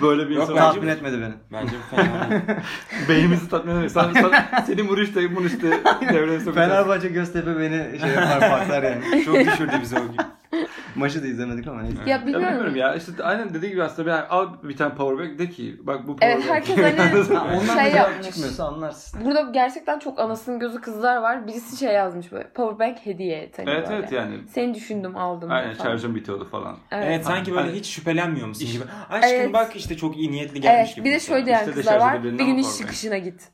Böyle bir insan. Tatmin etmedi beni. Bence bu fena. Beynimizi tatmin edemiyor. Sen, sen, seni Muriş'te Muriş'te devreye sokacağız. Fenerbahçe Göztepe beni şey yapar patlar yani. Çok düşürdü bizi o gün. Maçı da izlemedik ama neyse. Ya Ya bilmiyorum bilmiyorum. ya işte aynen dediği gibi aslında yani al bir tane powerbank de ki bak bu Evet powerbank. herkes hani Ha, ondan şey şey yapmış. çıkmıyorsa anlarsın. Burada gerçekten çok anasının gözü kızlar var. Birisi şey yazmış böyle. Powerbank hediye et. Hani Evet böyle. evet yani. Seni düşündüm aldım. Aynen falan. şarjım bitiyordu falan. Evet. Evet sanki böyle Hani- hiç şüphelenmiyor musun İş- gibi. Aşkım Evet. bak işte çok iyi niyetli gelmiş Evet, gibi. bir de mesela. şöyle diyen İşte kızlar var. Bir gün iş çıkışına git.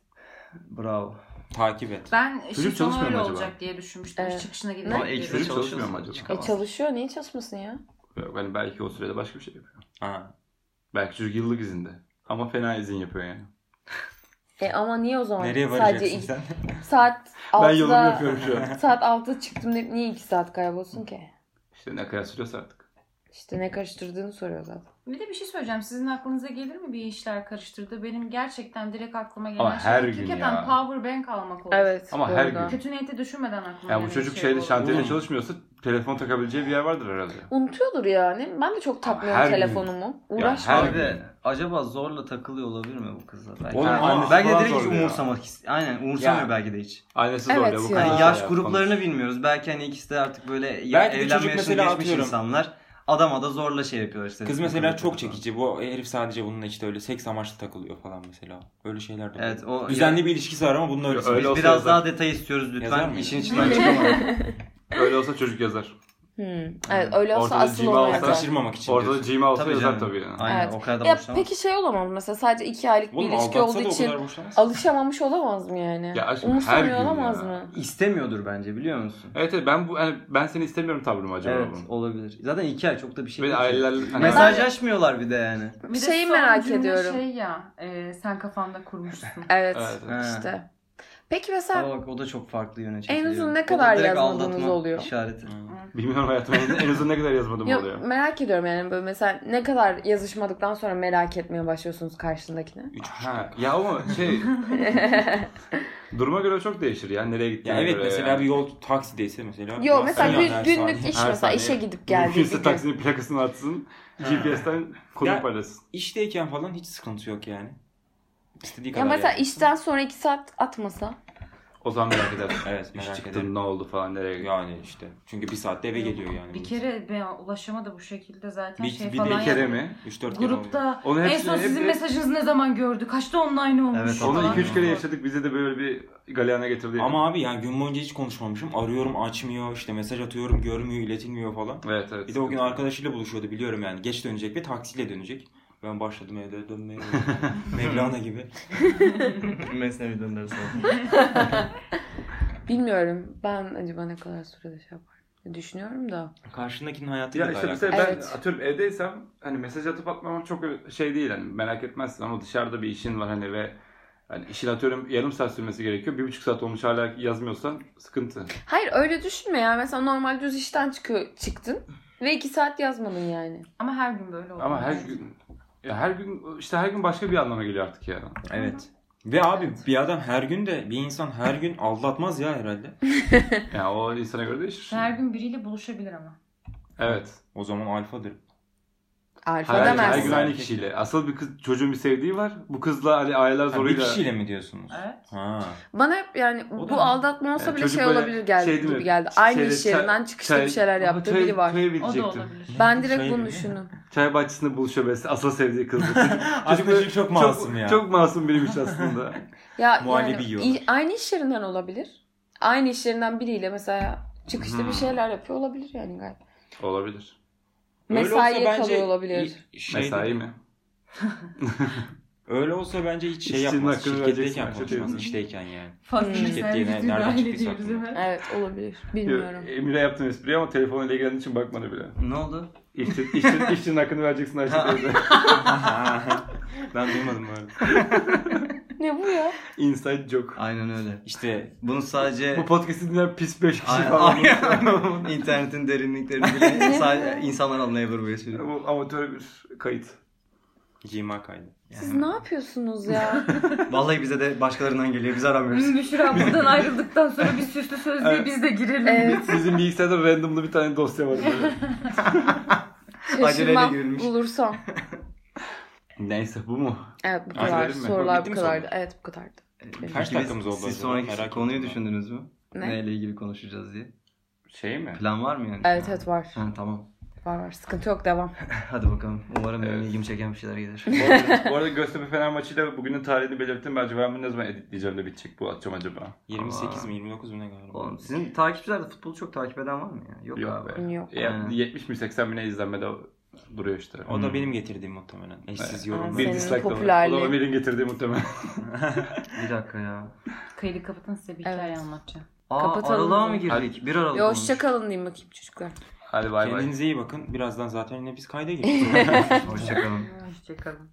Bravo. Takip et. Ben Çocuk çalışmıyor öyle mu acaba? olacak diye düşünmüştüm. Evet. Çıkışına Ama gidecek diye. Çocuk çalışmıyor mu acaba? E çalışıyor. Niye çalışmasın ya? Yok, Yani belki o sürede başka bir şey yapıyor. Ha. Belki çocuk yıllık izinde. Ama fena izin yapıyor yani. E ama niye o zaman Nereye sadece varacaksın iki- sen? saat Ben yolumu 6'da yapıyorum şu an. saat 6'da çıktım deyip niye 2 saat kaybolsun ki? İşte ne kadar sürüyorsa artık. İşte ne karıştırdığını soruyor zaten. Bir de bir şey söyleyeceğim. Sizin aklınıza gelir mi bir işler karıştırdı? Benim gerçekten direkt aklıma gelen Ama şey her gün hakikaten ya. power bank almak olur. Evet. Ama bu her arada. gün. Kötü niyeti düşünmeden aklıma Ya gelen bu çocuk şey şeyde şantiyede Oğlum. çalışmıyorsa telefon takabileceği bir yer vardır herhalde. Unutuyordur yani. Ben de çok takmıyorum her gün. telefonumu. her Uğraşmıyorum. gün. Abi acaba zorla takılıyor olabilir mi bu kızla? Belki, Oğlum, annesi belki de falan direkt hiç zorluyor. umursamak ist- Aynen umursamıyor Ya. belki de hiç. Ailesi Evet zorluyor bu ya. kadar. Hani Ya, yaş gruplarını bilmiyoruz. Belki hani ikisi de artık böyle ya, Belki de evlenme çocuk yaşını mesela geçmiş atıyorum. insanlar. Adama da zorla şey yapıyorlar işte. Kız mesela çok çekici. Bu herif sadece bununla işte öyle seks amaçlı takılıyor falan mesela. Öyle şeyler de. Evet o Düzenli bir ilişkisi var ama bunun öyle. Öyle Biz biraz yazar. daha detay istiyoruz lütfen. İşin içinden çıkamadım. Öyle olsa çocuk yazar. Hmm. Evet öyle olsa asıl yazar. Kaçırmamak için. Orada da. Gmail olsa Tabii yazar tabii yani. Aynen Evet. o kadar da Ya boşanmaz. peki şey olamaz mı? mesela sadece iki aylık bir Oğlum ilişki aldatsa olduğu için alışamamış olamaz mı yani? Ya aşkım, her gün olamaz ya. mı? İstemiyordur bence biliyor musun? Evet evet ben bu hani ben seni istemiyorum tavrım acaba Evet bu. olabilir. Zaten iki ay çok da bir şey değil. aileler hani Mesajlaşmıyorlar bir de yani. Bir de Şeyi merak ediyorum. Şey ya e, sen kafanda kurmuşsun. Evet, Evet, evet. işte. Peki mesela Ama bak o da çok farklı yöne En çekiliyor. uzun O ne da kadar yazmadığınız oluyor? işareti. bilmiyorum hayatım en, en uzun ne kadar yazmadım Yok, oluyor. merak ediyorum yani böyle mesela ne kadar yazışmadıktan sonra merak etmeye başlıyorsunuz karşındakini? Üç buçuk. Ha, ya ama şey duruma göre çok değişir ya nereye Ya gittiğine evet göre mesela yani. bir yol taksideyse mesela. Yok mesela gün- her günlük saniye- iş Her mesela saniye. işe gidip geldi. Mümkünse gün. taksinin plakasını atsın. GPS'ten konum Ya- paylaşsın. İşteyken falan hiç sıkıntı yok yani. İstediği Ya kadar mesela yazsın. işten sonra iki saat atmasa. O zaman merak edersin. Evet İş merak çıktı ederim. ne oldu falan nereye. Yani işte. Çünkü bir saatte eve geliyor yani. Bir kere ben ulaşama da bu şekilde zaten Bir- şey bir- falan Bir kere yap- mi? 3-4 kere oldu. Grupta Onu en hepsini- son sizin hep- mesajınızı ne zaman gördü? Kaçta online olmuş? Evet, Onu falan. 2-3 kere yaşadık bize de böyle bir galeyana getirdi. Ama abi yani gün boyunca hiç konuşmamışım. Arıyorum açmıyor. işte mesaj atıyorum görmüyor iletilmiyor falan. Evet evet. Bir de o gün arkadaşıyla buluşuyordu biliyorum yani. Geç dönecek ve taksiyle dönecek. Ben başladım evde dönmeye. Mevlana gibi. Mesnevi döndürse. Bilmiyorum. Ben acaba ne kadar sürede şey yapar. Düşünüyorum da. Karşındakinin hayatıyla Ya işte alakalı. mesela ben Evet. atıyorum evdeysem hani mesaj atıp atmamam çok şey değil hani merak etmezsin ama dışarıda bir işin var hani ve hani işin atıyorum yarım saat sürmesi gerekiyor. Bir buçuk saat olmuş hala yazmıyorsan sıkıntı. Hayır öyle düşünme ya. Mesela normal düz işten çıkıyor, çıktın ve iki saat yazmadın yani. Ama her gün böyle oluyor. Ama her gün ya her gün işte her gün başka bir anlama geliyor artık ya. Evet. Ve abi bir adam her gün de bir insan her gün aldatmaz ya herhalde. Ya o insana göre değişir. Her gün biriyle buluşabilir ama. Evet. O zaman alfadır. Alfa Her, her demezsin. gün aynı kişiyle. Asıl bir kız çocuğun bir sevdiği var. Bu kızla hani aileler Ha, bir zoruyla. kişiyle mi diyorsunuz? Evet. Ha. Bana hep yani O bu da- aldatma olsa Yani bile şey olabilir geldi şey gibi geldi. Aynı Şeyde iş yerinden çıkışta çay- bir şeyler yaptığı çay- biri var. O da olabilir. Ben direkt bunu düşündüm. Çay bahçesinde buluşuyor böyle asıl sevdiği kızla. Çocuk, çocuk çok masum ya. Çok masum biriymiş aslında. Ya Muhallebi yani, aynı iş yerinden olabilir. Aynı iş yerinden biriyle mesela çıkışta Hmm. bir şeyler yapıyor olabilir yani gayet. Olabilir. Öyle Mesaiye olsa bence kalıyor olabilir. i- şeyde- Mesai mi? Öyle olsa bence hiç şey İşçinin yapmaz. Şirketteyken konuşmaz. İşteyken yani. Farklı Hmm. Şirket mesai diye ne- bütün nereden bunu. evet. Olabilir. Bilmiyorum. Emir'e yaptım espri ama telefonuyla ilgilendiği için bakmadı bile. ne oldu? İşçi, işçinin, işçinin hakkını vereceksin Ayşe teyze. ben duymadım böyle. Ne bu ya? Inside joke. Aynen öyle. İşte Bunu sadece Bu podcast'i dinleyen pis 5 kişi Aynen, falan. aynen. internetin derinliklerini bile sadece insanlar anlayabilir bu espriyi. Bu amatör bir kayıt. Cima kaydı. Siz ne yapıyorsunuz ya? Vallahi bize de başkalarından geliyor. Biz aramıyoruz. Büşra buradan ayrıldıktan sonra bir süslü sözlüğe Evet. biz de girelim. Evet. Bizim bilgisayarda randomlı bir tane dosya var. böyle. Şaşırmam girilmiş. bulursam. Neyse bu mu? Evet bu kadar. mi? Sorular bu mi kadardı. Evet bu kadardı. Kaç Peki dakikamız oldu Siz sonraki Merak konuyu ettim düşündünüz mü? Ne? Neyle ilgili konuşacağız diye. Şey mi? Plan var mı yani? Evet evet var. Ha, tamam. Var var. Sıkıntı yok. Devam. Hadi bakalım. Umarım benim Evet. ilgimi çeken bir şeyler gelir. Bu arada, bu arada Göztepe Fener maçıyla bugünün tarihini belirttim. Bence ben bunu ne zaman editleyeceğim de bitecek bu atacağım acaba? 28 mi 29 mu ne galiba? Oğlum sizin takipçilerde futbolu çok takip eden var mı ya? Yok, Yok abi. be. Yok. Ya, Aynen. 70 mi 80 bine izlenmede duruyor işte. O da Hmm. benim getirdiğim muhtemelen. Eşsiz Evet. yorumlar. Bir dislike de var. popülerliği. O da Ömer'in getirdiği muhtemelen. Bir dakika ya. Kaydı kapatın size bir Evet. hikaye anlatacağım. Aa Kapatalım aralığa mı? girdik? Bir aralık Bir olmuş. hoşça kalın diyeyim bakayım çocuklar. Hadi bay bay. Kendinize iyi bakın. Birazdan zaten yine biz kayda geçeceğiz. Hoşçakalın. Hoşçakalın.